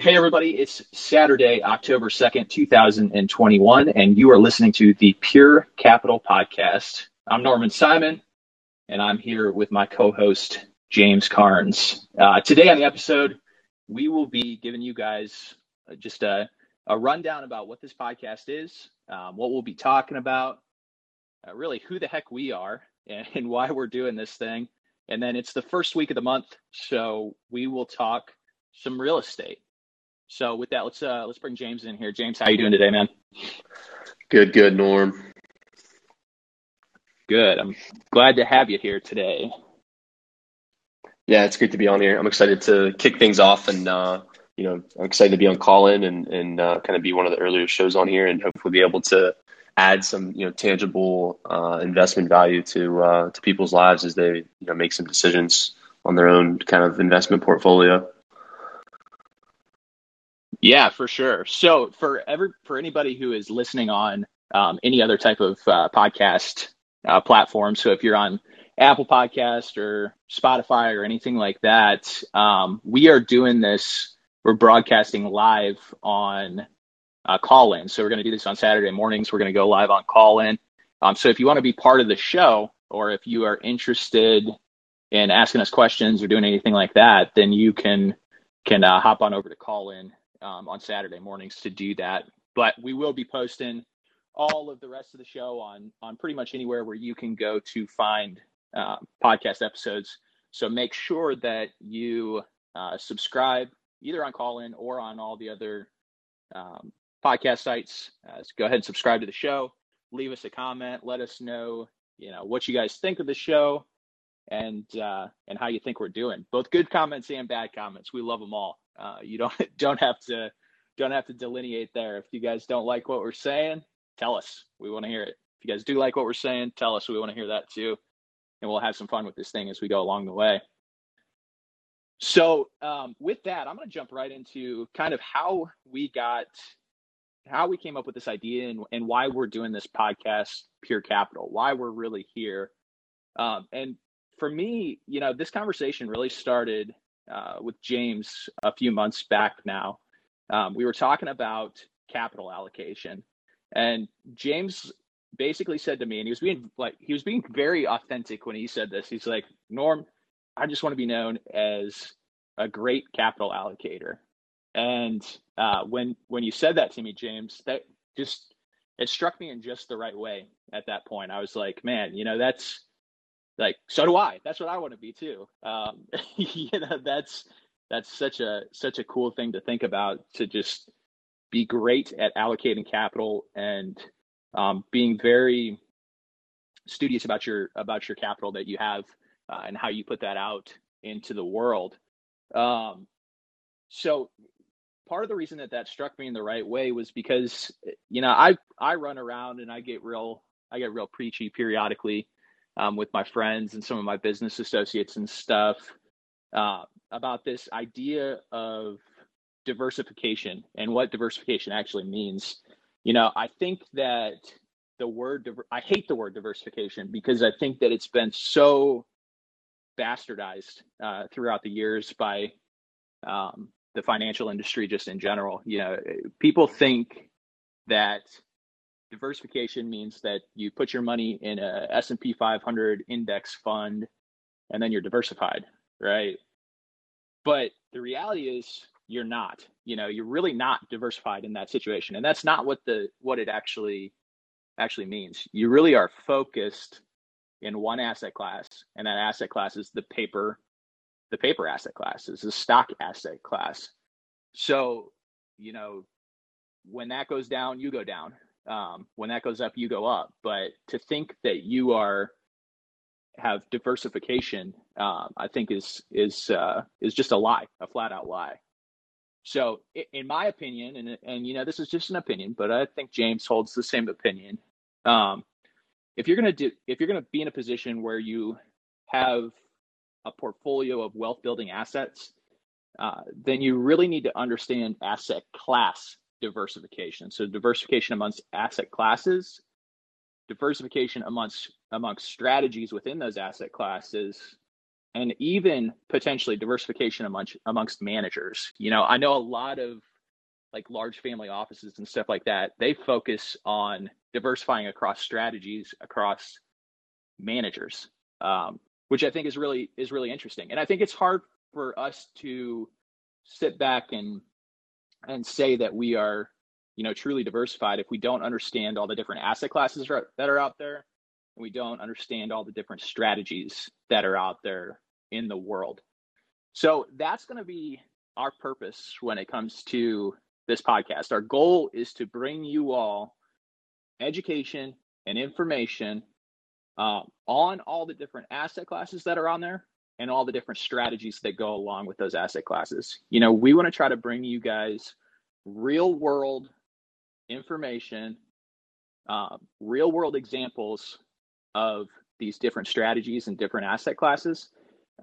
Hey, everybody, it's Saturday, October 2nd, 2021, and you are listening to the Pure Capital Podcast. I'm Norman Simon, and I'm here with my co host, James Carnes. Uh, today on the episode, we will be giving you guys just a, a rundown about what this podcast is, um, what we'll be talking about, uh, really who the heck we are, and, and why we're doing this thing. And then it's the first week of the month, so we will talk some real estate. So with that, let's uh, let's bring James in here. James, how are you doing today, man? Good, good, Norm. Good. I'm glad to have you here today. Yeah, it's great to be on here. I'm excited to kick things off, and uh, you know, I'm excited to be on Callin and and uh, kind of be one of the earlier shows on here, and hopefully be able to add some you know tangible uh, investment value to uh, to people's lives as they you know make some decisions on their own kind of investment portfolio. Yeah, for sure. So for every for anybody who is listening on um, any other type of uh, podcast uh, platform, so if you're on Apple Podcast or Spotify or anything like that, um, we are doing this. We're broadcasting live on uh, Callin. So we're going to do this on Saturday mornings. We're going to go live on Callin. Um, so if you want to be part of the show, or if you are interested in asking us questions or doing anything like that, then you can can uh, hop on over to Callin um, on Saturday mornings to do that. But we will be posting all of the rest of the show on on pretty much anywhere where you can go to find uh, podcast episodes. So make sure that you uh, subscribe either on Callin or on all the other um, podcast sites. Uh, go ahead and subscribe to the show. Leave us a comment. Let us know you know what you guys think of the show and uh, and how you think we're doing. Both good comments and bad comments. We love them all. Uh, you don't don't have to don't have to delineate there. If you guys don't like what we're saying, tell us. We want to hear it. If you guys do like what we're saying, tell us. We want to hear that too, and we'll have some fun with this thing as we go along the way. So um, with that, I'm going to jump right into kind of how we got how we came up with this idea and, and why we're doing this podcast, Pure Capital, why we're really here. Um, and for me, you know, this conversation really started uh, with James a few months back now. Um, we were talking about capital allocation, and James basically said to me, and he was being like he was being very authentic when he said this. He's like, Norm, I just want to be known as a great capital allocator. And uh, when when you said that to me, James, that just it struck me in just the right way at that point. I was like, man, you know, that's like so do I. That's what I want to be too. Um, you know, that's that's such a such a cool thing to think about to just be great at allocating capital and um, being very studious about your about your capital that you have uh, and how you put that out into the world. Um, so part of the reason that that struck me in the right way was because you know I I run around and I get real I get real preachy periodically um, with my friends and some of my business associates and stuff uh, about this idea of diversification and what diversification actually means. You know, I think that the word I hate the word diversification because I think that it's been so bastardized uh, throughout the years by um, the financial industry just in general. You know, people think that diversification means that you put your money in a S&P 500 index fund and then you're diversified, right? But the reality is you're not. You know, you're really not diversified in that situation. And that's not what the what it actually actually means. You really are focused in one asset class and that asset class is the paper the paper asset class is the stock asset class. So, you know, when that goes down, you go down um, when that goes up, you go up. But to think that you are have diversification, um, I think is is uh, is just a lie, a flat out lie. So, in my opinion, and and you know, this is just an opinion, but I think James holds the same opinion. Um, if you're gonna do, if you're gonna be in a position where you have a portfolio of wealth building assets, uh, then you really need to understand asset class diversification. So diversification amongst asset classes, diversification amongst amongst strategies within those asset classes, and even potentially diversification amongst amongst managers. You know, I know a lot of like large family offices and stuff like that. They focus on diversifying across strategies across managers, um, which I think is really is really interesting. And I think it's hard for us to sit back and and say that we are you know truly diversified if we don't understand all the different asset classes that are out there and we don't understand all the different strategies that are out there in the world. So that's going to be our purpose when it comes to this podcast. Our goal is to bring you all education and information uh, on all the different asset classes that are on there and all the different strategies that go along with those asset classes. You know, we want to try to bring you guys real world information, uh, real world examples of these different strategies and different asset classes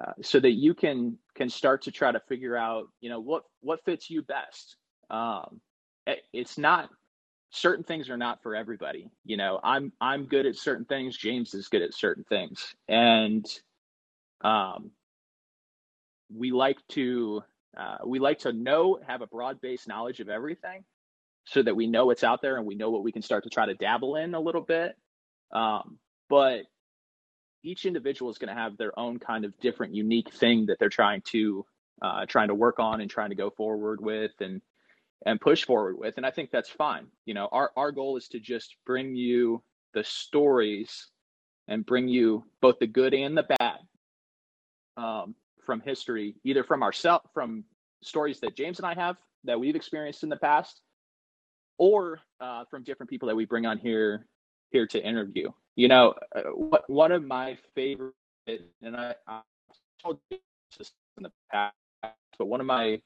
uh, so that you can can start to try to figure out you know what what fits you best. Um, it, it's not certain things are not for everybody. You know i'm i'm good at certain things. James is good at certain things. And um we like to uh, we like to know have a broad based knowledge of everything so that we know what's out there and we know what we can start to try to dabble in a little bit. Um, but each individual is going to have their own kind of different unique thing that they're trying to uh, trying to work on and trying to go forward with and and push forward with and i think that's fine. You know our our goal is to just bring you the stories and bring you both the good and the bad um, from history either from ourselves from stories that james and i have that we've experienced in the past or uh, from different people that we bring on here here to interview you know, uh, one of my favorite, and I, I told you this in the past, but one of my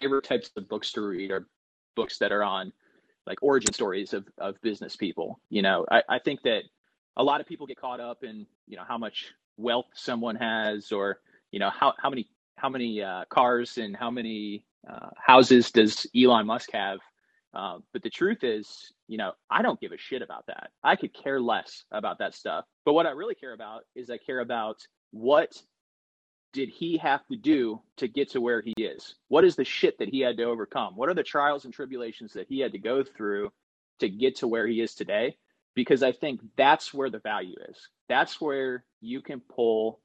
favorite types of books to read are books that are on like origin stories of, of business people. You know, I, I think that a lot of people get caught up in, you know, how much wealth someone has or, you know, how, how many, how many uh, cars and how many uh, houses does Elon Musk have? Uh, but the truth is, you know, I don't give a shit about that. I could care less about that stuff. But what I really care about is I care about what did he have to do to get to where he is? What is the shit that he had to overcome? What are the trials and tribulations that he had to go through to get to where he is today? Because I think that's where the value is. That's where you can pull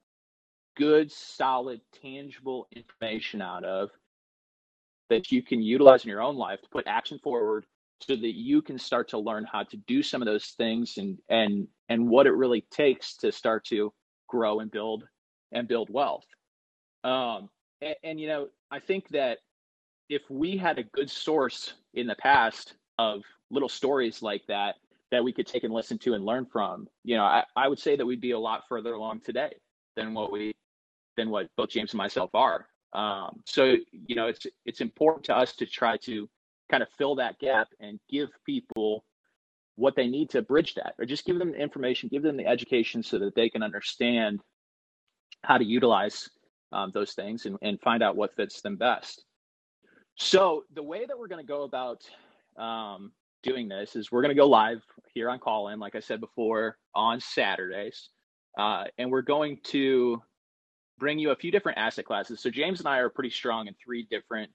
good, solid, tangible information out of that you can utilize in your own life to put action forward so that you can start to learn how to do some of those things and and and what it really takes to start to grow and build and build wealth um and, and you know i think that if we had a good source in the past of little stories like that that we could take and listen to and learn from you know i, I would say that we'd be a lot further along today than what we than what both james and myself are um, so you know, it's it's important to us to try to kind of fill that gap and give people what they need to bridge that, or just give them the information, give them the education so that they can understand how to utilize um, those things and, and find out what fits them best. So the way that we're going to go about um, doing this is we're going to go live here on Callin, like I said before, on Saturdays, uh, and we're going to bring you a few different asset classes. So James and I are pretty strong in three different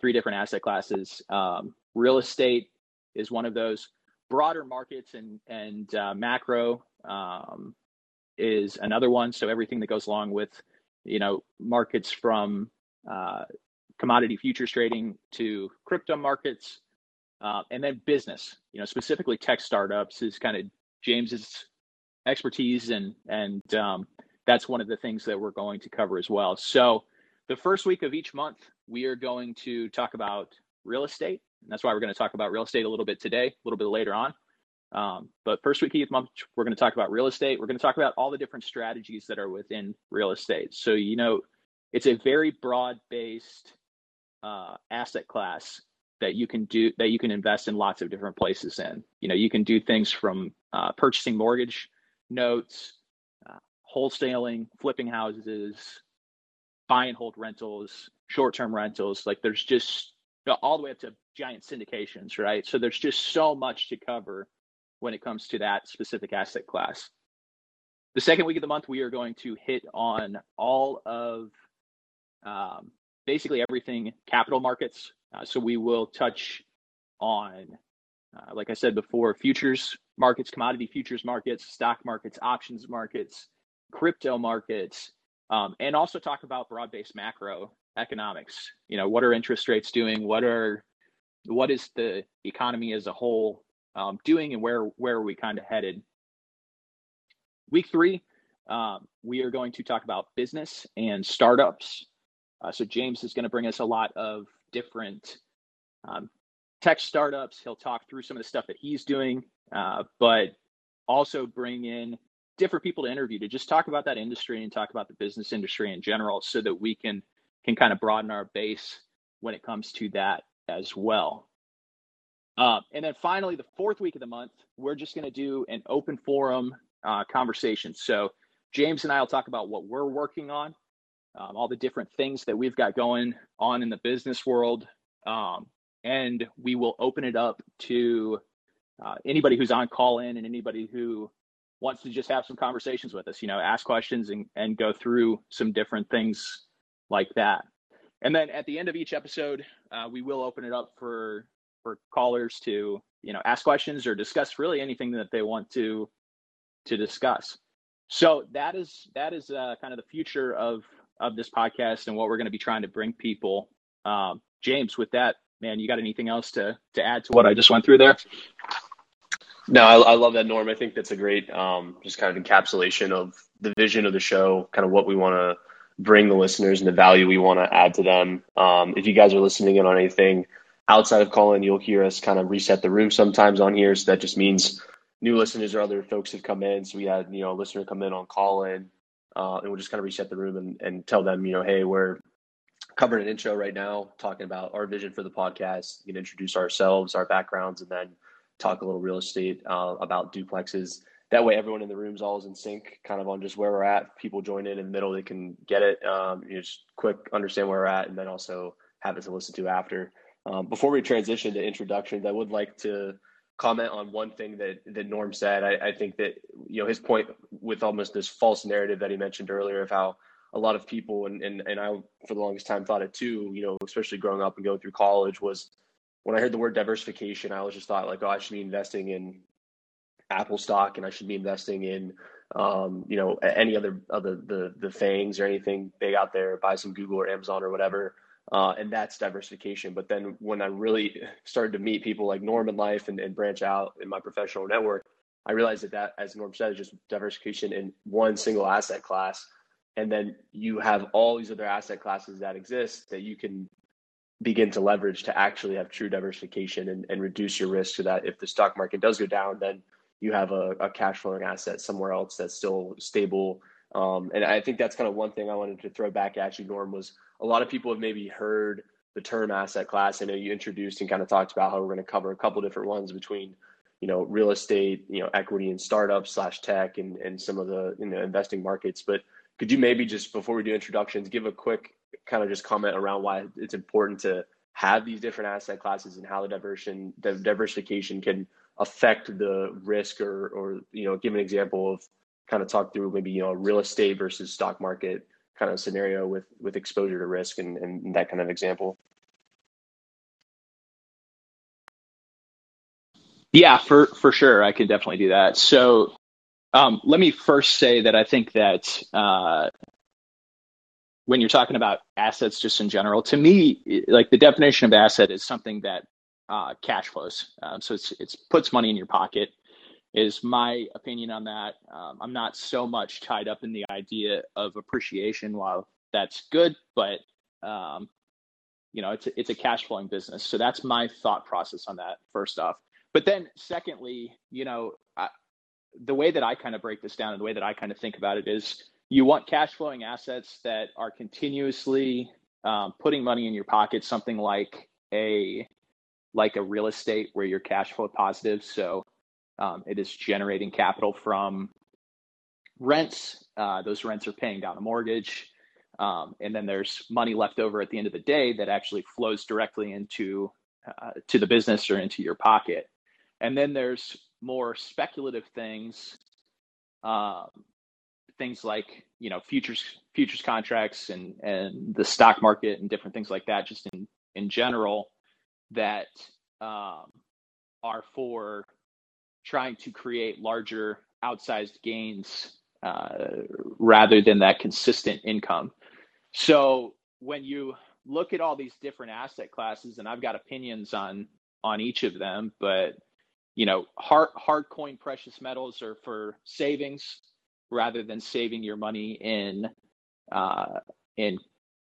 three different asset classes. Um, real estate is one of those. Broader markets and and uh, macro um, is another one. So everything that goes along with you know markets from uh, commodity futures trading to crypto markets, uh, and then business. You know specifically tech startups is kind of James's expertise and and um, that's one of the things that we're going to cover as well. So, the first week of each month, we are going to talk about real estate. And that's why we're going to talk about real estate a little bit today, a little bit later on. Um, but first week of each month, we're going to talk about real estate. We're going to talk about all the different strategies that are within real estate. So, you know, it's a very broad based uh, asset class that you can do that you can invest in lots of different places in you know you can do things from uh, purchasing mortgage notes wholesaling, flipping houses, buy and hold rentals, short term rentals. Like there's just all the way up to giant syndications, right? So there's just so much to cover when it comes to that specific asset class. the second week of the month, we are going to hit on all of um, basically everything capital markets. Uh, so we will touch on, uh, like I said before, futures markets, commodity futures markets, stock markets, options markets, crypto markets, um, and also talk about broad-based macro economics. You know, what are interest rates doing? What are what is the economy as a whole um, doing, and where where are we kind of headed? Week three, um, we are going to talk about business and startups. Uh, so James is going to bring us a lot of different um, tech startups. He'll talk through some of the stuff that he's doing, uh, but also bring in different people to interview to just talk about that industry and talk about the business industry in general, so that we can can kind of broaden our base when it comes to that as well. Uh, and then finally, the fourth week of the month, we're just going to do an open forum uh, conversation. So James and I will talk about what we're working on, um, all the different things that we've got going on in the business world, um, and we will open it up to uh, anybody who's on Callin and anybody who wants to just have some conversations with us. You know, ask questions and and go through some different things like that. And then at the end of each episode, uh, we will open it up for for callers to you know ask questions or discuss really anything that they want to to discuss. So that is that is uh, kind of the future of of this podcast and what we're going to be trying to bring people. Um, James, with that, man, you got anything else to to add to what I just went through there? No, I, I love that, Norm. I think that's a great um, just kind of encapsulation of the vision of the show, kind of what we want to bring the listeners and the value we want to add to them. Um, if you guys are listening in on anything outside of Callin, you'll hear us kind of reset the room sometimes on here. So that just means new listeners or other folks have come in. So we had, you know, a listener come in on Callin, uh, and we'll just kind of reset the room and, and tell them, you know, hey, we're covering an intro right now, talking about our vision for the podcast. We can introduce ourselves, our backgrounds, and then talk a little real estate uh, about duplexes. That way, everyone in the room's all in sync, kind of on just where we're at. People join in in the middle, they can get it. Um, you know, just quick understand where we're at, and then also have it to listen to after. Um, before we transition to introductions, I would like to comment on one thing that that Norm said. I, I, think that you know his point with almost this false narrative that he mentioned earlier of how a lot of people and and and I for the longest time thought it too. You know, especially growing up and going through college was when I heard the word diversification, I always just thought like, oh, I should be investing in Apple stock and I should be investing in um, you know any other other the the FAANGs or anything big out there. Buy some Google or Amazon or whatever. Uh, and that's diversification. But then when I really started to meet people like Norm in life and, and branch out in my professional network, I realized that that, as Norm said, is just diversification in one single asset class. And then you have all these other asset classes that exist that you can begin to leverage to actually have true diversification and, and reduce your risk so that if the stock market does go down, then you have a, a cash flowing asset somewhere else that's still stable. Um, and I think that's kind of one thing I wanted to throw back at you, Norm, was – a lot of people have maybe heard the term asset class. I know you introduced and kind of talked about how we're going to cover a couple different ones between, you know, real estate, you know, equity and startups slash tech and, and some of the, you know, investing markets. But could you maybe just before we do introductions, give a quick kind of just comment around why it's important to have these different asset classes and how the diversion, the diversification can affect the risk or, or, you know, give an example of kind of talk through maybe, you know, real estate versus stock market kind of scenario with with exposure to risk and, and that kind of example. Yeah, for for sure, I can definitely do that. So, um, let me first say that I think that uh, when you're talking about assets, just in general, to me, like the definition of asset is something that uh, cash flows. Um, so it's it's puts money in your pocket is my opinion on that. Um, I'm not so much tied up in the idea of appreciation, while that's good, but um, you know, it's it's a cash flowing business. So that's my thought process on that. First off, but then secondly, you know, I, the way that I kind of break this down and the way that I kind of think about it is, you want cash flowing assets that are continuously um, putting money in your pocket. Something like a like a real estate where you're cash flow positive. So um, it is generating capital from rents. Uh, those rents are paying down a mortgage. Um, and then there's money left over at the end of the day that actually flows directly into uh, to the business or into your pocket. And then there's more speculative things um, things like you know futures futures contracts and and the stock market and different things like that, just in in general, that um, are for trying to create larger outsized gains uh, rather than that consistent income. So when you look at all these different asset classes, and I've got opinions on on each of them, but you know, hard hard coin precious metals are for savings rather than saving your money in uh, in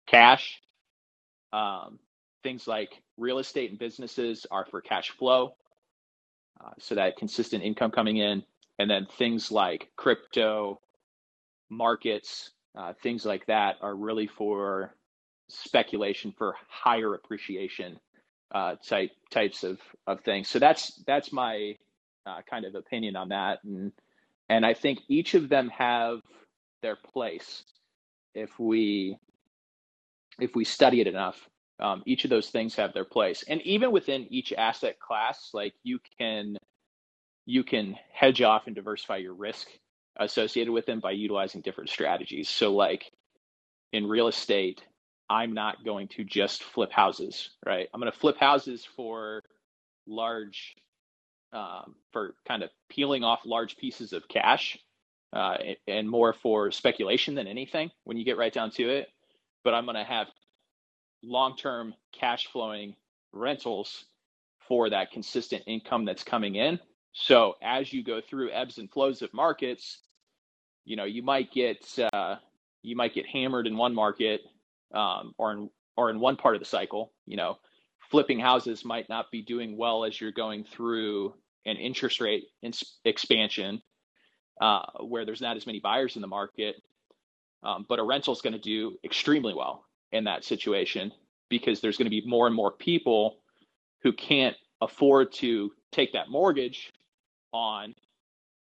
cash. Um, things like real estate and businesses are for cash flow, uh, so that consistent income coming in, and then things like crypto, markets, uh, things like that are really for speculation for higher appreciation uh, type types of of things. So that's that's my uh, kind of opinion on that, and and I think each of them have their place if we if we study it enough. Um, each of those things have their place, and even within each asset class, like you can you can hedge off and diversify your risk associated with them by utilizing different strategies. So, like in real estate, I'm not going to just flip houses, right? I'm going to flip houses for large, um, for kind of peeling off large pieces of cash uh, and more for speculation than anything when you get right down to it. But I'm going to have long term cash flowing rentals for that consistent income that's coming in. So as you go through ebbs and flows of markets, you know you might get uh, you might get hammered in one market um, or in or in one part of the cycle. You know, flipping houses might not be doing well as you're going through an interest rate expansion uh, where there's not as many buyers in the market. Um, but a rental is going to do extremely well in that situation because there's going to be more and more people who can't afford to take that mortgage on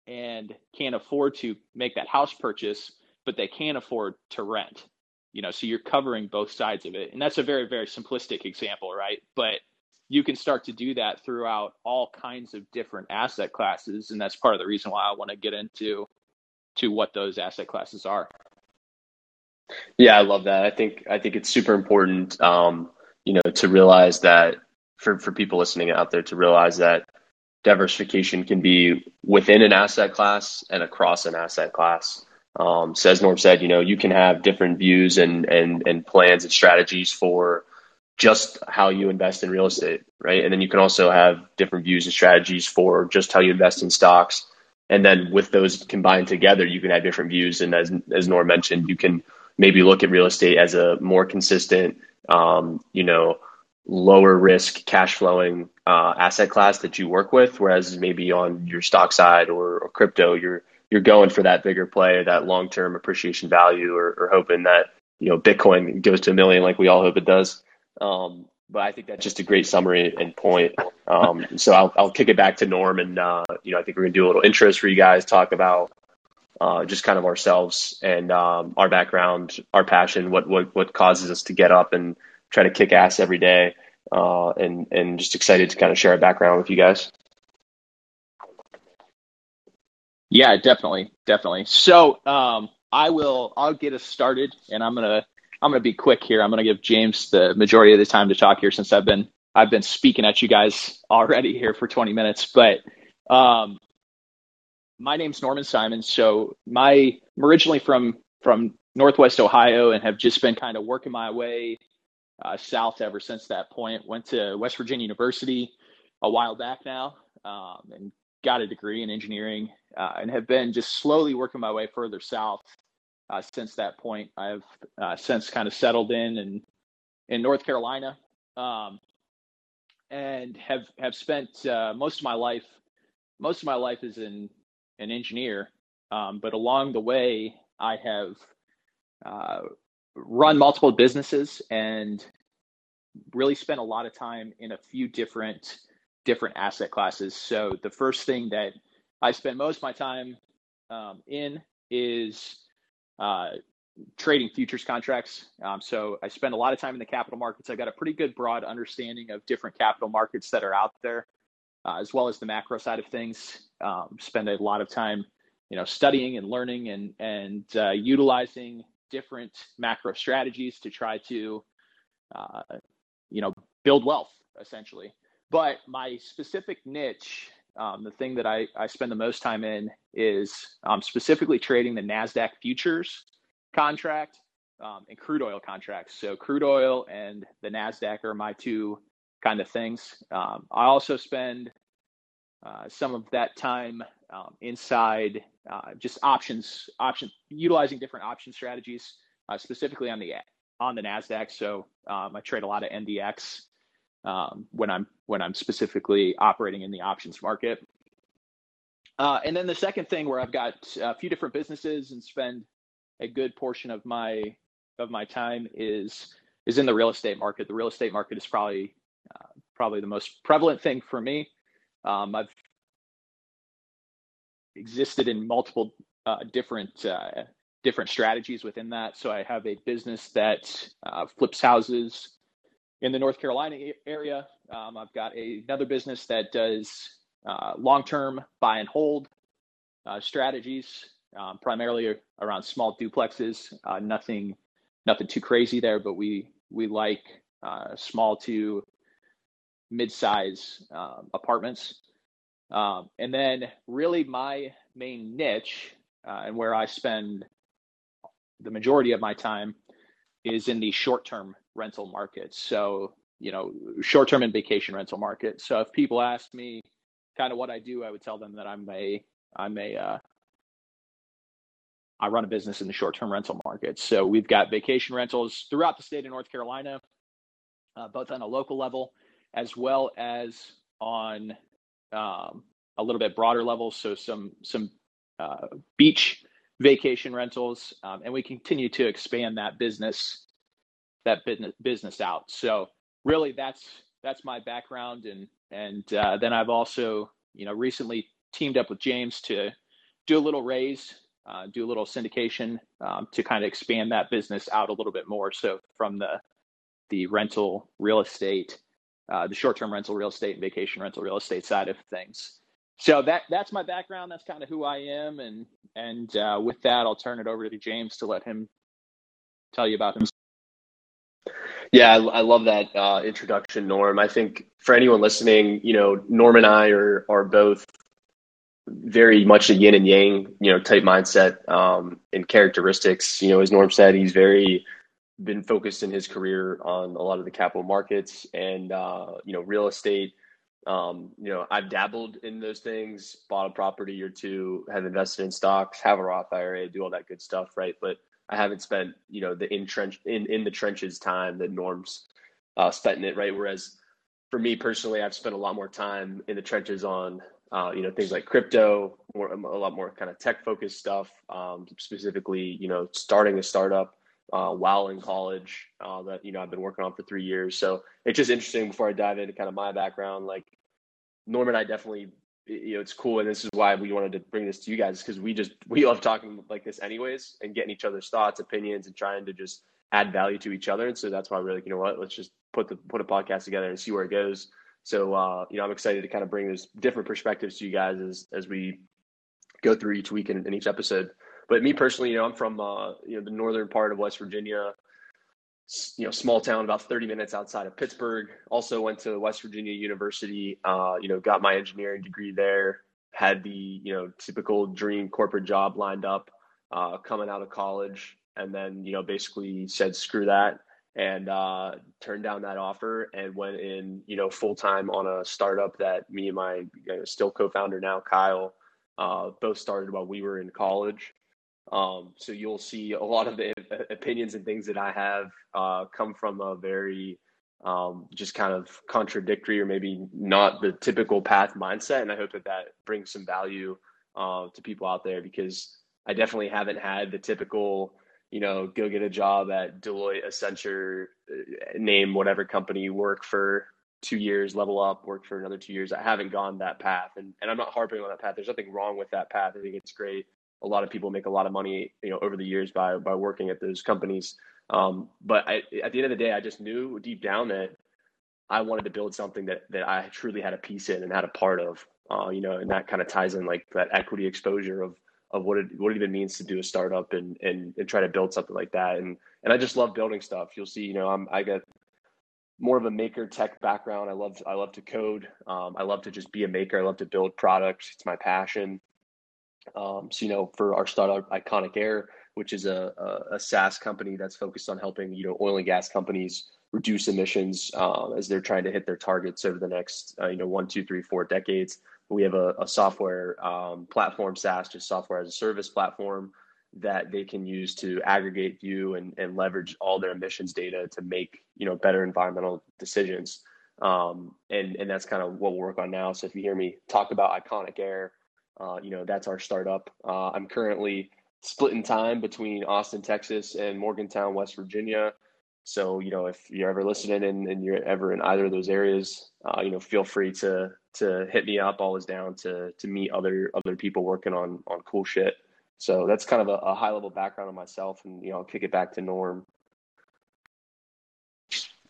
and can't afford to make that house purchase, but they can afford to rent you know so you're covering both sides of it. And that's a very very simplistic example right? But you can start to do that throughout all kinds of different asset classes. And that's part of the reason why i want to get into to what those asset classes are. Yeah i love that. I think i think it's super important um, you know to realize that for for people listening out there to realize that diversification can be within an asset class and across an asset class um, so as Norm said, you know, you can have different views and, and, and plans and strategies for just how you invest in real estate, right? And then you can also have different views and strategies for just how you invest in stocks. And then with those combined together, you can have different views. And as, as Norm mentioned, you can maybe look at real estate as a more consistent, um, you know, lower risk cash flowing uh, asset class that you work with. Whereas maybe on your stock side or, or crypto, you're you're going for that bigger play, that long term appreciation value, or, or, hoping that you know Bitcoin goes to a million like we all hope it does. Um, but I think that's just a great summary and point. Um, so I'll, I'll kick it back to Norm, and uh, you know I think we're gonna do a little intros for you guys, talk about uh, just kind of ourselves and um, our background, our passion, what what what causes us to get up and try to kick ass every day, uh, and and just excited to kind of share our background with you guys. Yeah, definitely, definitely. So um, I will. I'll get us started, and I'm gonna. I'm gonna be quick here. I'm gonna give James the majority of the time to talk here, since I've been I've been speaking at you guys already here for 20 minutes. But um, my name's Norman Simon. So my I'm originally from from Northwest Ohio, and have just been kind of working my way uh, south ever since that point. Went to West Virginia University a while back now, um, and got a degree in engineering uh, and have been just slowly working my way further south uh, since that point. I've uh, since kind of settled in and in North Carolina, um, and have have spent uh, most of my life most of my life as an an engineer. Um, but along the way, I have uh, run multiple businesses and really spent a lot of time in a few different different asset classes. So the first thing that I spend most of my time um, in is uh, trading futures contracts. Um, so I spend a lot of time in the capital markets. I've got a pretty good broad understanding of different capital markets that are out there, uh, as well as the macro side of things. Um, spend a lot of time you know, studying and learning and and uh, utilizing different macro strategies to try to, uh, you know, build wealth essentially. But my specific niche, um, the thing that I, I spend the most time in is um, specifically trading the NASDAQ futures contract um, and crude oil contracts. So, crude oil and the NASDAQ are my two kind of things. Um, I also spend uh, some of that time um, inside uh, just options, option utilizing different option strategies, uh, specifically on the on the Nasdaq. So um, I trade a lot of NDX um, when I'm when I'm specifically operating in the options market. Uh, and then the second thing where I've got a few different businesses and spend a good portion of my of my time is is in the real estate market. The real estate market is probably uh, probably the most prevalent thing for me. Um, I've existed in multiple uh, different uh, different strategies within that. So I have a business that uh, flips houses in the North Carolina area. Um, I've got a, another business that does uh, long term buy and hold uh, strategies, um, primarily around small duplexes. Uh, nothing nothing too crazy there, but we we like small to mid-size um, apartments. Um, and then, really, my main niche uh, and where I spend the majority of my time is in the short-term rental market. So, you know, short-term and vacation rental market. So, if people ask me kind of what I do, I would tell them that I'm a I'm a uh, I run a business in the short-term rental market. So, we've got vacation rentals throughout the state of North Carolina, uh, both on a local level as well as on um, a little bit broader level. So some some uh, beach vacation rentals, um, and we continue to expand that business that business business out. So really, that's that's my background, and and uh, then I've also you know recently teamed up with James to do a little raise, uh, do a little syndication um, to kind of expand that business out a little bit more. So from the the rental real estate uh, the short-term rental real estate and vacation rental real estate side of things. So that that's my background. That's kind of who I am, and and uh, with that, I'll turn it over to James to let him tell you about himself. Yeah, I, I love that uh, introduction, Norm. I think for anyone listening, you know, Norm and I are are both very much a yin and yang, you know, type mindset um, and characteristics. You know, as Norm said, he's very been focused in his career on a lot of the capital markets and uh, you know real estate. Um, you know, I've dabbled in those things, bought a property or two, have invested in stocks, have a Roth IRA, do all that good stuff, right? But I haven't spent you know the in trench in in the trenches time that Norm's uh, spent in it, right? Whereas for me personally, I've spent a lot more time in the trenches on uh, you know things like crypto, more, a lot more kind of tech focused stuff, um, specifically you know starting a startup uh, while in college uh, that you know I've been working on for three years. So it's just interesting. Before I dive into kind of my background, like Norman, I definitely you know it's cool, and this is why we wanted to bring this to you guys because we just we love talking like this anyways, and getting each other's thoughts, opinions, and trying to just add value to each other. And so that's why we're like, you know what, let's just put the put a podcast together and see where it goes. So uh, you know, I'm excited to kind of bring those different perspectives to you guys as as we go through each week and, each episode. But me personally, you know, I'm from uh, you know the northern part of West Virginia. You know, small town, about 30 minutes outside of Pittsburgh. Also went to West Virginia University. Uh, you know, got my engineering degree there. Had the you know typical dream corporate job lined up uh, coming out of college, and then you know basically said screw that and uh, turned down that offer and went in, you know, full time on a startup that me and my you know, still co-founder now, Kyle, uh, both started while we were in college. Um, so you'll see a lot of the opinions and things that I have uh, come from a very um, just kind of contradictory or maybe not the typical path mindset. And I hope that that brings some value uh, to people out there because I definitely haven't had the typical, you know, go get a job at Deloitte, Accenture, uh, name whatever company you work for two years, level up, work for another two years. I haven't gone that path, and and I'm not harping on that path. There's nothing wrong with that path. I think it's great a lot of people make a lot of money, you know, over the years by by working at those companies. Um, but I, at the end of the day, I just knew deep down that I wanted to build something that that I truly had a piece in and had a part of. Uh, you know, and that kind of ties in like that equity exposure of of what it what it even means to do a startup and and and try to build something like that. And and I just love building stuff. You'll see, you know, I'm I get more of a maker tech background. I love I love to code. Um, I love to just be a maker. I love to build products. It's my passion. Um, so you know, for our startup, Iconic Air, which is a, a, a SaaS company that's focused on helping you know oil and gas companies reduce emissions uh, as they're trying to hit their targets over the next uh, you know one, two, three, four decades. We have a, a software um, platform, SaaS, just software as a service platform that they can use to aggregate, view, and, and leverage all their emissions data to make you know better environmental decisions. Um, and and that's kind of what we'll work on now. So if you hear me talk about Iconic Air, uh, you know that's our startup. Uh, I'm currently splitting time between Austin, Texas, and Morgantown, West Virginia. So, you know, if you're ever listening and, and you're ever in either of those areas, uh, you know, feel free to to hit me up. Always down to to meet other other people working on on cool shit. So that's kind of a, a high level background on myself, and you know, I'll kick it back to Norm.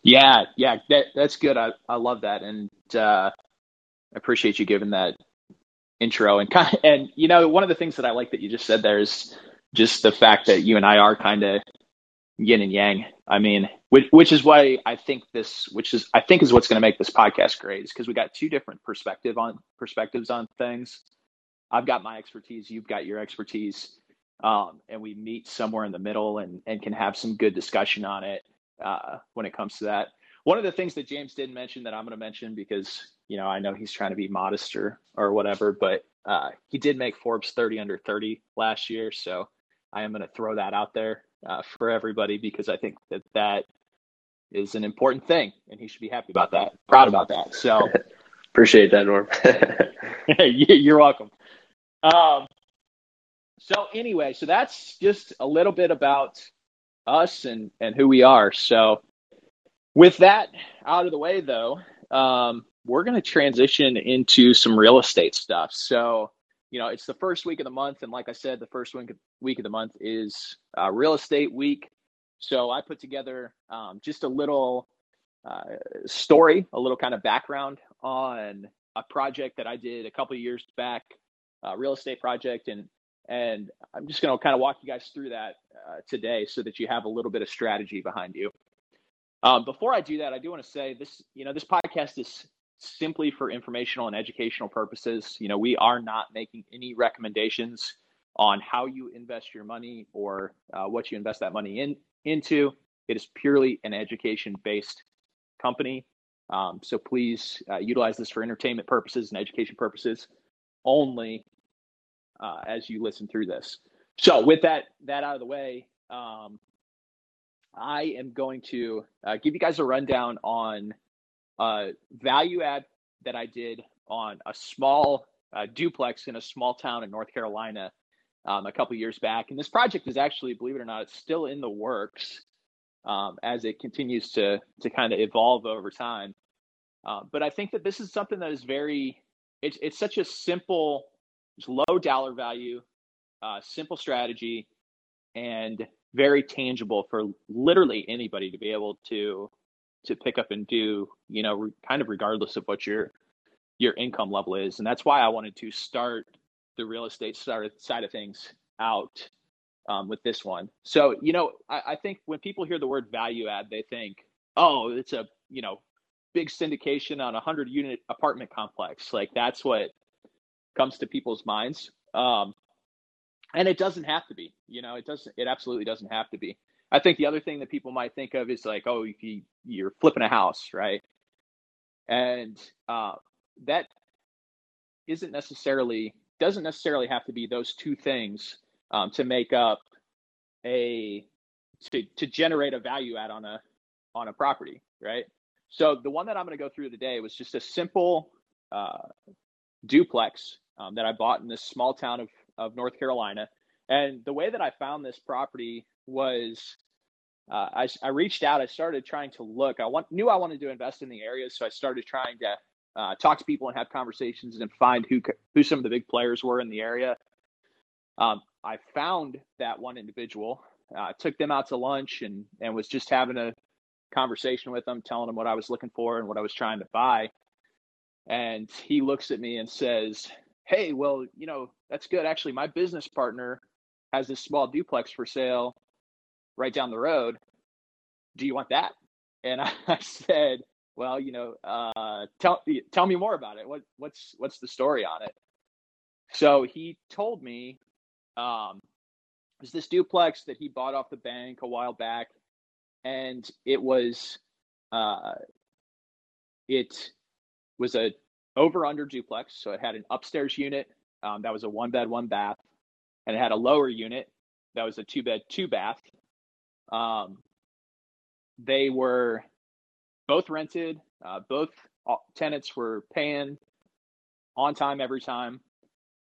Yeah, yeah, that that's good. I I love that, and uh, I appreciate you giving that intro. And kind of, and you know, one of the things that I like that you just said there is just the fact that you and I are kind of yin and yang. I mean, which, which is why I think this, which is I think is what's going to make this podcast great, is because we got two different perspective on perspectives on things. I've got my expertise, you've got your expertise, um, and we meet somewhere in the middle and and can have some good discussion on it uh, when it comes to that. One of the things that James didn't mention that I'm going to mention because you know I know he's trying to be modest or or whatever, but uh, he did make Forbes 30 under 30 last year, so I am going to throw that out there uh, for everybody because I think that that is an important thing, and he should be happy about that, proud about that. So appreciate that, Norm. You're welcome. Um, so anyway, so that's just a little bit about us and and who we are. So with that out of the way, though, um, we're going to transition into some real estate stuff. So you know, it's the first week of the month, and like I said, the first week week of the month is uh, real estate week. So I put together um, just a little uh, story, a little kind of background on a project that I did a couple years back, a real estate project, and and I'm just going to kind of walk you guys through that uh, today, so that you have a little bit of strategy behind you. Um, before I do that, I do want to say this. You know, this podcast is simply for informational and educational purposes. You know, we are not making any recommendations on how you invest your money or uh, what you invest that money in into. It is purely an education based company. Um, so please uh, utilize this for entertainment purposes and education purposes only uh, as you listen through this. So with that that out of the way, um, I am going to uh, give you guys a rundown on uh, value add that I did on a small uh, duplex in a small town in North Carolina um, a couple years back. And this project is actually, believe it or not, it's still in the works um, as it continues to to kind of evolve over time. Uh, but I think that this is something that is very it's it's such a simple, low dollar value, uh, simple strategy, and very tangible for literally anybody to be able to to pick up and do, you know, re- kind of regardless of what your your income level is. And that's why I wanted to start the real estate side of things out um, with this one. So, you know, I, I think when people hear the word value add, they think, oh, it's a, you know, big syndication on a hundred unit apartment complex. Like that's what comes to people's minds. Um, and it doesn't have to be, you know, it doesn't, it absolutely doesn't have to be. I think the other thing that people might think of is like, oh, you, you're flipping a house, right? And uh, that isn't necessarily doesn't necessarily have to be those two things um, to make up a to to generate a value add on a on a property, right? So the one that I'm going to go through today was just a simple uh, duplex um, that I bought in this small town of of North Carolina. And the way that I found this property was uh, I, I reached out. I started trying to look. I want, knew I wanted to invest in the area, so I started trying to uh, talk to people and have conversations and find who who some of the big players were in the area. Um, I found that one individual, uh, took them out to lunch, and and was just having a conversation with them, telling them what I was looking for and what I was trying to buy. And he looks at me and says, hey, well, you know, that's good. Actually, my business partner has this small duplex for sale right down the road. Do you want that? And I said, well, you know, uh, tell tell me more about it. What what's what's the story on it? So he told me um, it was this duplex that he bought off the bank a while back, and it was uh, it was a over under duplex, so it had an upstairs unit um, that was a one bed one bath, and it had a lower unit that was a two bed two bath. Um, they were both rented. Uh, both tenants were paying on time every time.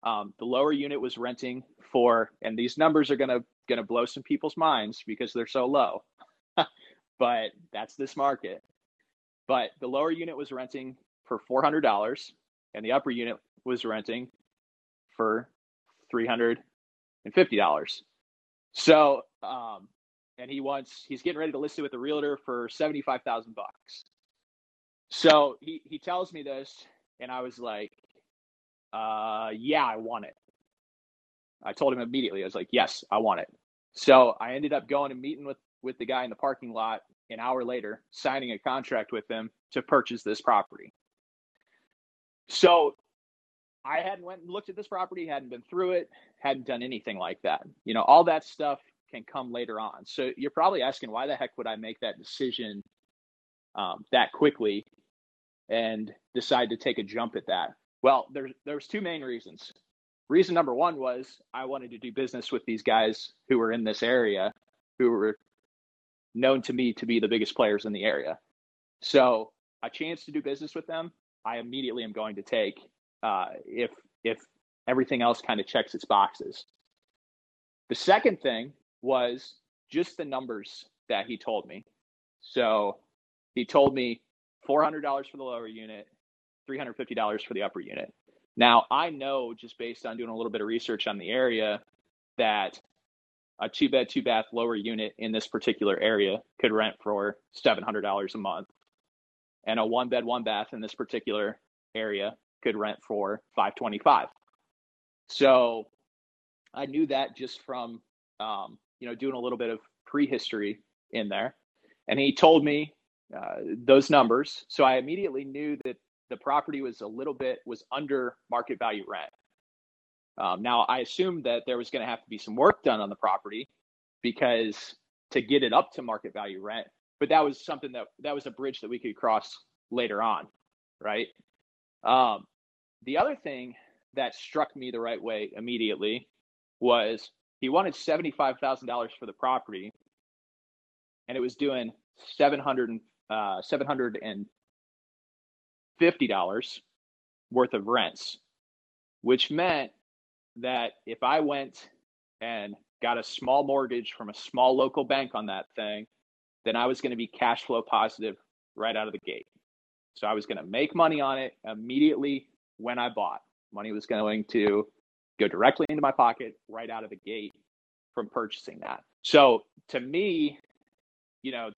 Um, the lower unit was renting for, and these numbers are gonna gonna blow some people's minds because they're so low, but that's this market. But the lower unit was renting for four hundred dollars, and the upper unit was renting for three hundred and fifty dollars. So, um, and he wants he's getting ready to list it with a realtor for seventy five thousand bucks. So he he tells me this, and I was like, uh, yeah, I want it. I told him immediately. I was like, yes, I want it. So I ended up going and meeting with with the guy in the parking lot an hour later, signing a contract with him to purchase this property. So I hadn't went and looked at this property, hadn't been through it, hadn't done anything like that. You know, all that stuff can come later on. So you're probably asking, why the heck would I make that decision um, that quickly and decide to take a jump at that? Well, there's there's two main reasons. Reason number one was I wanted to do business with these guys who were in this area, who were known to me to be the biggest players in the area. So a chance to do business with them, I immediately am going to take uh, if if everything else kind of checks its boxes. The second thing was just the numbers that he told me. So he told me $400 for the lower unit, $350 for the upper unit. Now, I know just based on doing a little bit of research on the area that a two bed, two bath lower unit in this particular area could rent for $700 a month. And a one bed, one bath in this particular area could rent for 525. So I knew that just from um, you know doing a little bit of prehistory in there, and he told me uh, those numbers. So I immediately knew that the property was a little bit was under market value rent. Um, now I assumed that there was going to have to be some work done on the property because to get it up to market value rent, but that was something that that was a bridge that we could cross later on, right? Um, the other thing that struck me the right way immediately was he wanted seventy-five thousand dollars for the property, and it was doing seven hundred uh, seven hundred and fifty dollars worth of rents, which meant that if I went and got a small mortgage from a small local bank on that thing, then I was going to be cash flow positive right out of the gate. So I was going to make money on it immediately when I bought. Money was going to go directly into my pocket right out of the gate from purchasing that. So to me, you know,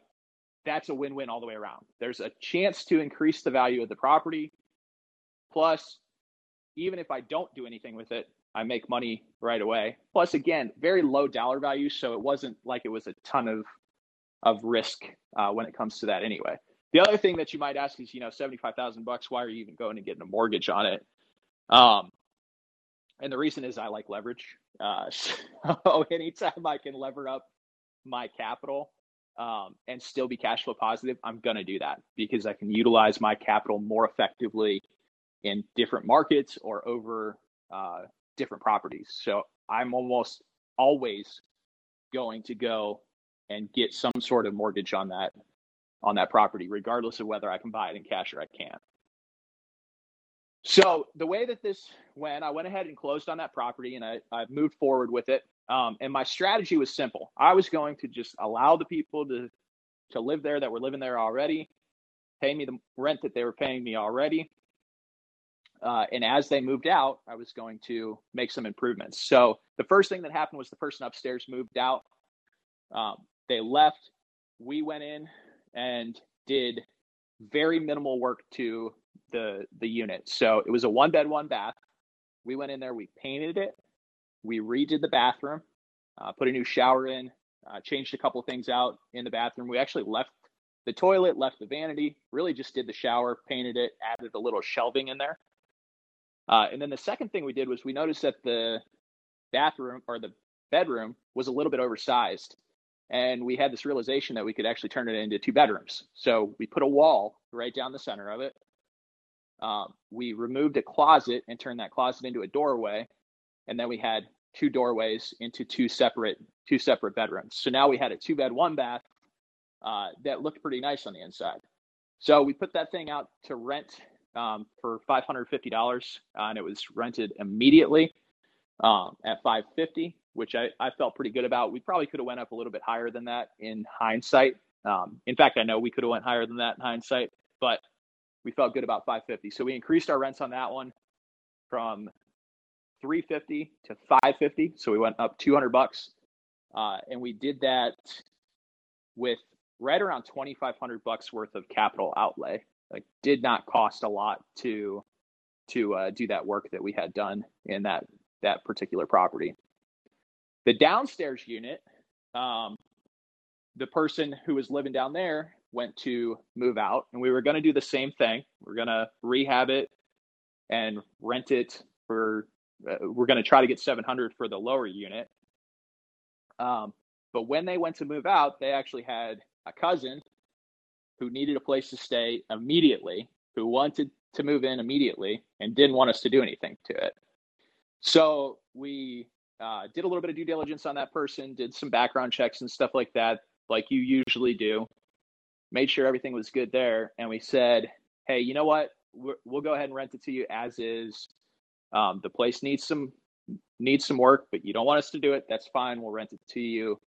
that's a win win all the way around. There's a chance to increase the value of the property. Plus, even if I don't do anything with it, I make money right away. Plus, again, very low dollar value. So it wasn't like it was a ton of of risk uh, when it comes to that anyway. The other thing that you might ask is, you know, seventy five thousand bucks. Why are you even going and getting a mortgage on it? Um, and the reason is I like leverage. Uh, so anytime I can lever up my capital um, and still be cash flow positive, I'm gonna do that because I can utilize my capital more effectively in different markets or over uh, different properties. So I'm almost always going to go and get some sort of mortgage on that on that property, regardless of whether I can buy it in cash or I can't. So the way that this went, I went ahead and closed on that property and I, I moved forward with it. Um, and my strategy was simple. I was going to just allow the people to to live there that were living there already, pay me the rent that they were paying me already. Uh, and as they moved out, I was going to make some improvements. So the first thing that happened was the person upstairs moved out. Um, they left. We went in, and did very minimal work to the the unit. So it was a one bed, one bath. we went in there, we painted it, we redid the bathroom, uh, put a new shower in, uh, changed a couple things out in the bathroom. We actually left the toilet, left the vanity, really just did the shower, painted it, added a little shelving in there. Uh, and then the second thing we did was we noticed that the bathroom or the bedroom was a little bit oversized. And we had this realization that we could actually turn it into two bedrooms. So we put a wall right down the center of it. Um, we removed a closet and turned that closet into a doorway. And then we had two doorways into two separate two separate bedrooms. So now we had a two bed, one bath uh, that looked pretty nice on the inside. So we put that thing out to rent um, for five hundred fifty dollars, uh, and it was rented immediately um, at five fifty, which I, I felt pretty good about. We probably could have went up a little bit higher than that in hindsight. Um, in fact, I know we could have went higher than that in hindsight, but we felt good about 550. So we increased our rents on that one from 350 to 550. So we went up 200 bucks, uh, and we did that with right around 2,500 bucks worth of capital outlay. Like, did not cost a lot to to uh, do that work that we had done in that that particular property. The downstairs unit, um, the person who was living down there went to move out, and we were going to do the same thing. We're going to rehab it and rent it for. Uh, we're going to try to get 700 for the lower unit. Um, but when they went to move out, they actually had a cousin who needed a place to stay immediately, who wanted to move in immediately, and didn't want us to do anything to it. So we uh, did a little bit of due diligence on that person, did some background checks and stuff like that, like you usually do. Made sure everything was good there, and we said, "Hey, you know what? we will go ahead and rent it to you as is. Um, the place needs some needs some work, but you don't want us to do it. That's fine. We'll rent it to you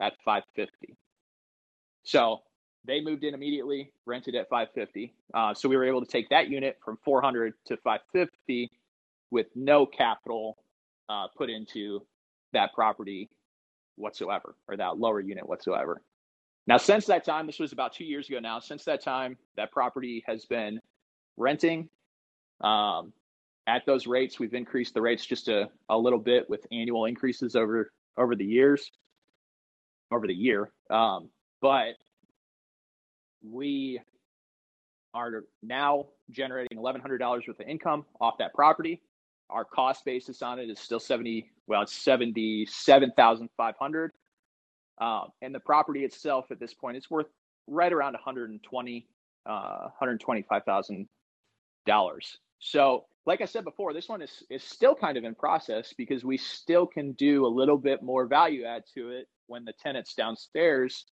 at 550." So they moved in immediately, rented at 550. Uh, so we were able to take that unit from 400 to 550 with no capital uh, put into that property whatsoever or that lower unit whatsoever. Now, since that time, this was about two years ago now, since that time, that property has been renting um, at those rates. We've increased the rates just a, a little bit with annual increases over over the years, over the year. Um, but we are now generating $1,100 worth of income off that property. Our cost basis on it is still 70, well, it's 77,500. Um, and the property itself at this point is worth right around 120, uh, $125,000. So, like I said before, this one is, is still kind of in process because we still can do a little bit more value add to it when the tenants downstairs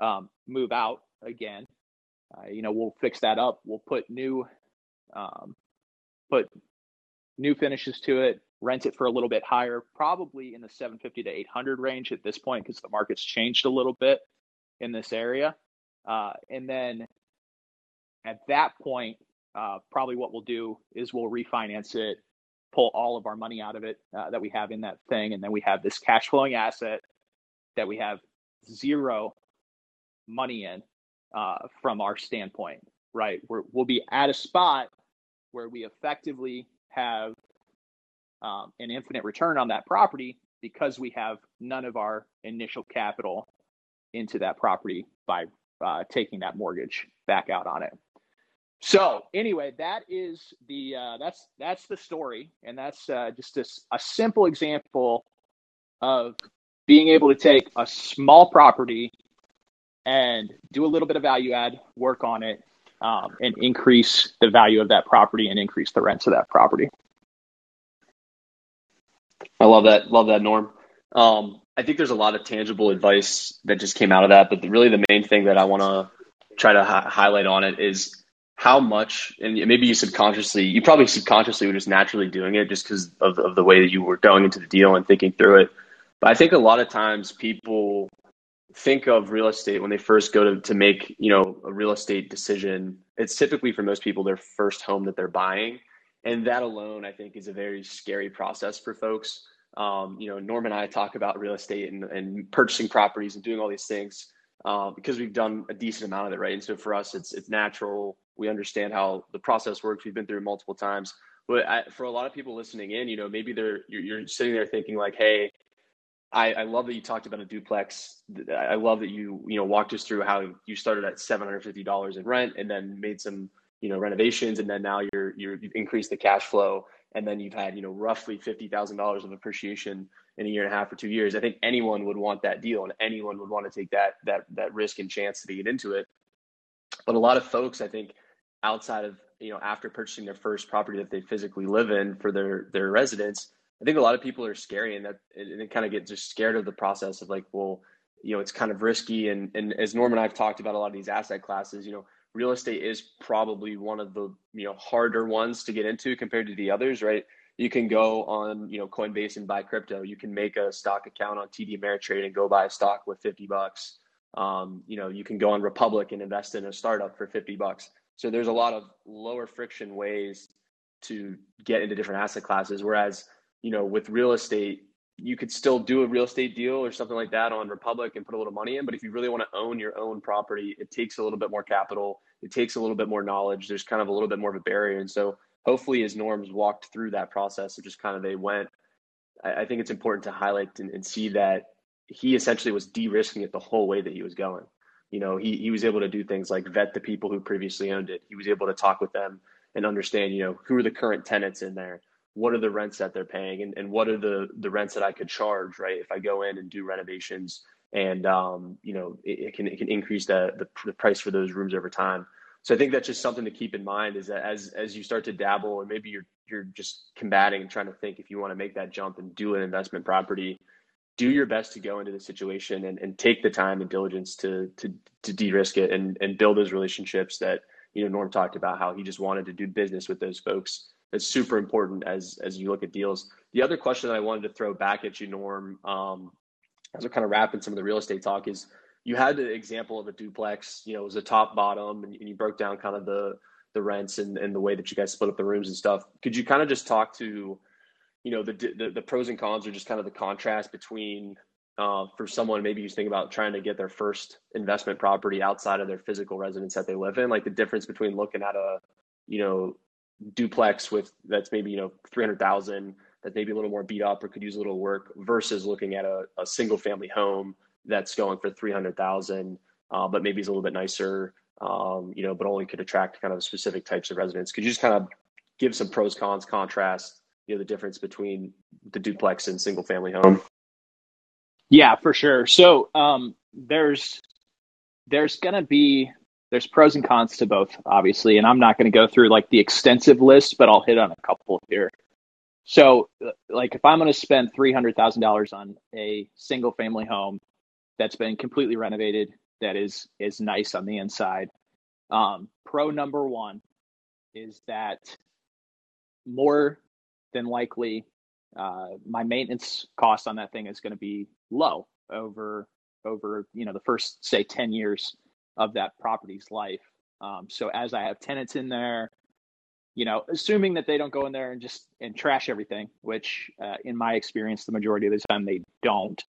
um, move out again. Uh, you know, we'll fix that up. We'll put new, um, put new finishes to it, rent it for a little bit higher, probably in the 750 to 800 range at this point because the market's changed a little bit in this area. Uh, and then at that point, uh, probably what we'll do is we'll refinance it, pull all of our money out of it uh, that we have in that thing, and then we have this cash flowing asset that we have zero money in uh, from our standpoint, right? we will be at a spot where we effectively have um, an infinite return on that property because we have none of our initial capital into that property by uh, taking that mortgage back out on it. So anyway, that is the uh, that's that's the story, and that's uh, just a, a simple example of being able to take a small property and do a little bit of value add work on it um, and increase the value of that property and increase the rents of that property. I love that. Love that, Norm. Um, I think there's a lot of tangible advice that just came out of that, but really the main thing that I want to try to hi- highlight on it is how much, and maybe you subconsciously, you probably subconsciously were just naturally doing it just because of, of the way that you were going into the deal and thinking through it. But I think a lot of times people think of real estate when they first go to, to make you know a real estate decision it's typically for most people their first home that they're buying and that alone i think is a very scary process for folks um, you know norm and i talk about real estate and, and purchasing properties and doing all these things uh, because we've done a decent amount of it right? And so for us it's it's natural. We understand how the process works. We've been through it multiple times. But I, for a lot of people listening in, you know, maybe they're you're, you're sitting there thinking like, hey, I, I, love that you talked about a duplex. I love that you you know walked us through how you started at seven hundred fifty dollars in rent and then made some you know renovations and then now you're you're you've increased the cash flow and then you've had you know roughly fifty thousand dollars of appreciation in a year and a half or two years. I think anyone would want that deal and anyone would want to take that that that risk and chance to get into it. But a lot of folks, I think, outside of you know after purchasing their first property that they physically live in for their their residence I think a lot of people are scary and that and they kind of get just scared of the process of like, well, you know, it's kind of risky. And and as Norm and I've talked about a lot of these asset classes, you know, real estate is probably one of the you know harder ones to get into compared to the others, right? You can go on you know Coinbase and buy crypto. You can make a stock account on TD Ameritrade and go buy a stock with fifty bucks. Um, you know, you can go on Republic and invest in a startup for fifty bucks. So there's a lot of lower friction ways to get into different asset classes. Whereas you know, with real estate, you could still do a real estate deal or something like that on Republic and put a little money in. But if you really want to own your own property, it takes a little bit more capital. It takes a little bit more knowledge. There's kind of a little bit more of a barrier. And so hopefully as norms walked through that process of just kind of they went, I, I think it's important to highlight and, and see that he essentially was de-risking it the whole way that he was going. You know, he, he was able to do things like vet the people who previously owned it. He was able to talk with them and understand, you know, who are the current tenants in there what are the rents that they're paying and, and what are the the rents that I could charge, right? If I go in and do renovations and um, you know, it, it, can it can increase the, the the price for those rooms over time. So I think that's just something to keep in mind is that as as you start to dabble and maybe you're you're just combating and trying to think if you want to make that jump and do an investment property, do your best to go into the situation and, and take the time and diligence to to to de-risk it and and build those relationships that you know Norm talked about how he just wanted to do business with those folks it's super important as as you look at deals. The other question that I wanted to throw back at you, Norm, um, as we're kind of wrapping some of the real estate talk, is you had the example of a duplex. You know, it was a top bottom, and, and you broke down kind of the the rents and, and the way that you guys split up the rooms and stuff. Could you kind of just talk to, you know, the the, the pros and cons, or just kind of the contrast between uh, for someone maybe who's thinking about trying to get their first investment property outside of their physical residence that they live in, like the difference between looking at a you know duplex with that's maybe you know 300,000 that's maybe a little more beat up or could use a little work versus looking at a, a single family home that's going for 300,000 uh, but maybe is a little bit nicer um, you know but only could attract kind of specific types of residents. Could you just kind of give some pros cons contrast you know the difference between the duplex and single family home? Yeah for sure. So um, there's there's going to be there's pros and cons to both, obviously, and I'm not going to go through like the extensive list, but I'll hit on a couple here. So, like, if I'm going to spend three hundred thousand dollars on a single family home that's been completely renovated, that is is nice on the inside. Um, pro number one is that more than likely, uh, my maintenance cost on that thing is going to be low over over you know the first say ten years of that property's life. Um, so as I have tenants in there, you know, assuming that they don't go in there and just and trash everything, which uh, in my experience, the majority of the time they don't.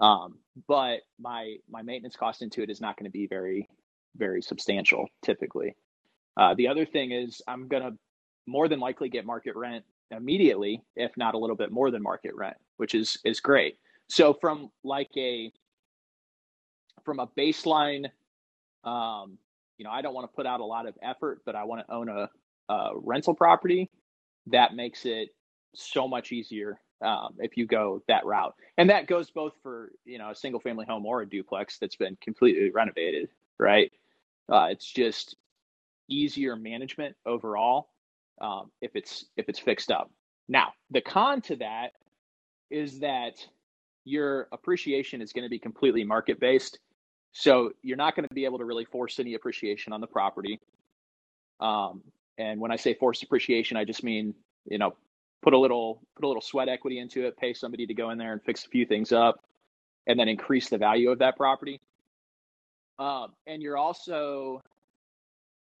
Um, but my my maintenance cost into it is not going to be very very substantial typically. Uh, the other thing is I'm going to more than likely get market rent immediately, if not a little bit more than market rent, which is is great. So from like a from a baseline um, you know, I don't want to put out a lot of effort, but I want to own a, a rental property. That makes it so much easier um, if you go that route. And that goes both for, you know, a single family home or a duplex that's been completely renovated, right? Uh, it's just easier management overall um, if it's if it's fixed up. Now, the con to that is that your appreciation is going to be completely market based so you're not going to be able to really force any appreciation on the property. Um, and when I say forced appreciation, I just mean you know put a little put a little sweat equity into it, pay somebody to go in there and fix a few things up, and then increase the value of that property. Um, and you're also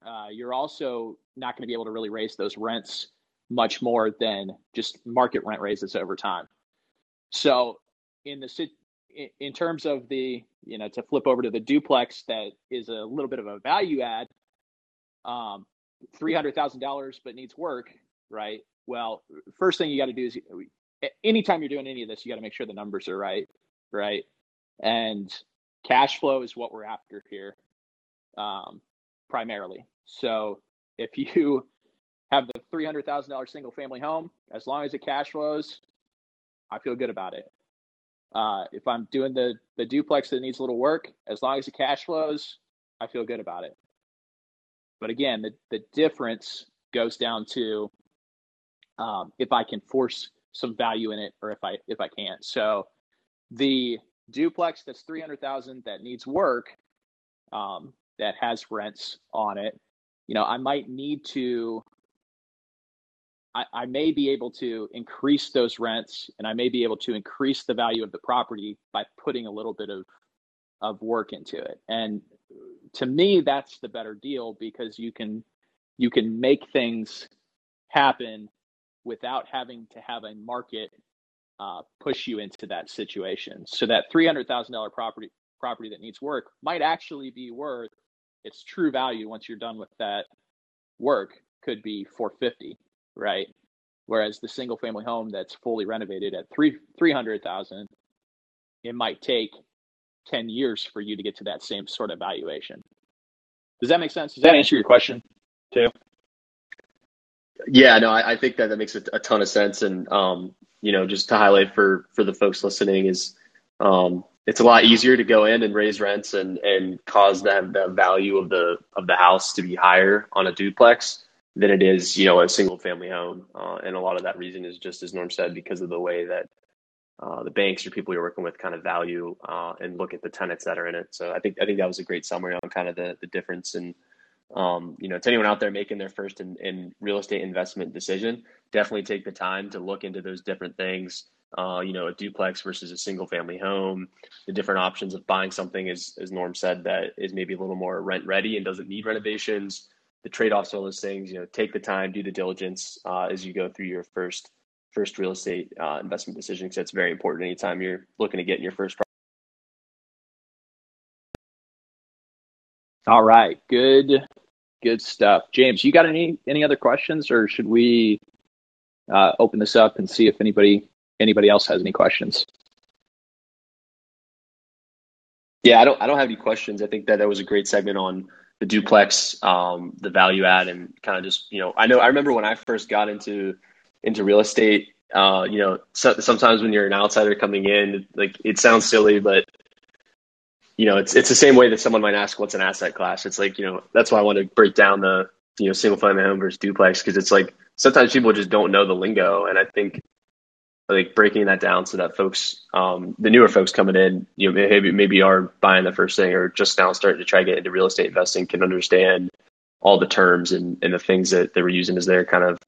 uh, you're also not going to be able to really raise those rents much more than just market rent raises over time. So in the in terms of the you know to flip over to the duplex that is a little bit of a value add um, $300000 but needs work right? Well, first thing you got to do is anytime you're doing any of this, you got to make sure the numbers are right, right? And cash flow is what we're after here, um, primarily. So if you have the three hundred thousand dollars single family home, as long as it cash flows, I feel good about it. Uh, if I'm doing the the duplex that needs a little work, as long as the cash flows, I feel good about it. But again, the, the difference goes down to um, if I can force some value in it or if I if I can't. So the duplex that's 300,000 that needs work um, that has rents on it, you know, I might need to I, I may be able to increase those rents and I may be able to increase the value of the property by putting a little bit of of work into it. And to me, that's the better deal because you can you can make things happen without having to have a market uh, push you into that situation. So that three hundred thousand dollar property property that needs work might actually be worth its true value once you're done with that work could be 450 right whereas the single family home that's fully renovated at 3 300,000 it might take 10 years for you to get to that same sort of valuation. Does that make sense? Does that answer your question too? Yeah, no, I, I think that that makes a, a, ton of sense. And, um, you know, just to highlight for, for the folks listening is, um, it's a lot easier to go in and raise rents and, and cause that the value of the, of the house to be higher on a duplex than it is, you know, a single family home. Uh, and a lot of that reason is just as Norm said, because of the way that uh, the banks or people you're working with kind of value uh, and look at the tenants that are in it. So I think I think that was a great summary on kind of the the difference. And um, you know, to anyone out there making their first in, in, real estate investment decision, definitely take the time to look into those different things. Uh, you know, a duplex versus a single family home, the different options of buying something, as as Norm said, that is maybe a little more rent ready and doesn't need renovations. The trade offs, all those things. You know, take the time, do the diligence uh, as you go through your first first real estate uh, investment decision because it's very important anytime you're looking to get in your first. Property. All right, good, good stuff, James. You got any any other questions, or should we uh, open this up and see if anybody anybody else has any questions? Yeah, I don't I don't have any questions. I think that that was a great segment on the duplex, um, the value add, and kind of just you know I know I remember when I first got into into real estate. Uh, you know, so, sometimes when you're an outsider coming in, like it sounds silly, but you know, it's it's the same way that someone might ask, "What's an asset class?" It's like you know, that's why I want to break down the you know single family home versus duplex because it's like sometimes people just don't know the lingo, and I think like breaking that down so that folks, um, the newer folks coming in, you know, maybe maybe are buying the first thing or just now starting to try to get into real estate investing can understand all the terms and, and the things that they were using as they're kind of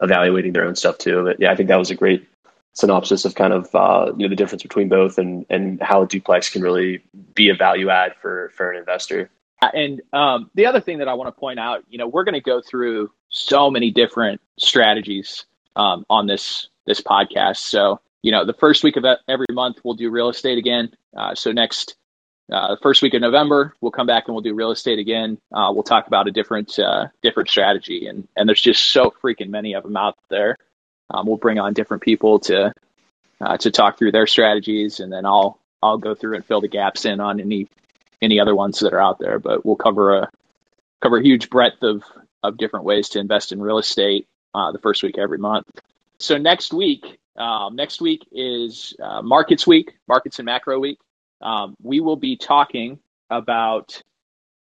evaluating their own stuff too. But yeah, I think that was a great synopsis of kind of uh, you know the difference between both and and how a duplex can really be a value add for for an investor. And um, the other thing that I want to point out, you know, we're going to go through so many different strategies um, on this this podcast. So you know, the first week of every month we'll do real estate again. Uh, so next uh, first week of November, we'll come back and we'll do real estate again. Uh, we'll talk about a different uh, different strategy, and and there's just so freaking many of them out there. Um, we'll bring on different people to uh, to talk through their strategies, and then I'll I'll go through and fill the gaps in on any any other ones that are out there. But we'll cover a cover a huge breadth of of different ways to invest in real estate uh, the first week every month. So next week, um, next week is uh, Markets Week, Markets and Macro Week um, we will be talking about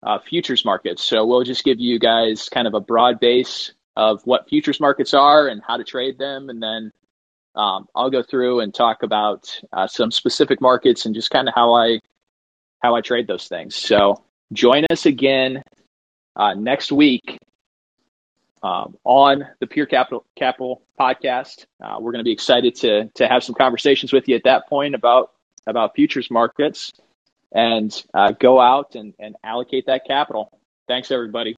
uh, futures markets. So we'll just give you guys kind of a broad base of what futures markets are and how to trade them, and then um, I'll go through and talk about uh, some specific markets and just kind of how I how I trade those things. So join us again uh, next week um, on the Pure Capital Capital podcast. Uh, we're going to be excited to to have some conversations with you at that point about about futures markets and uh, go out and, and allocate that capital. Thanks, everybody.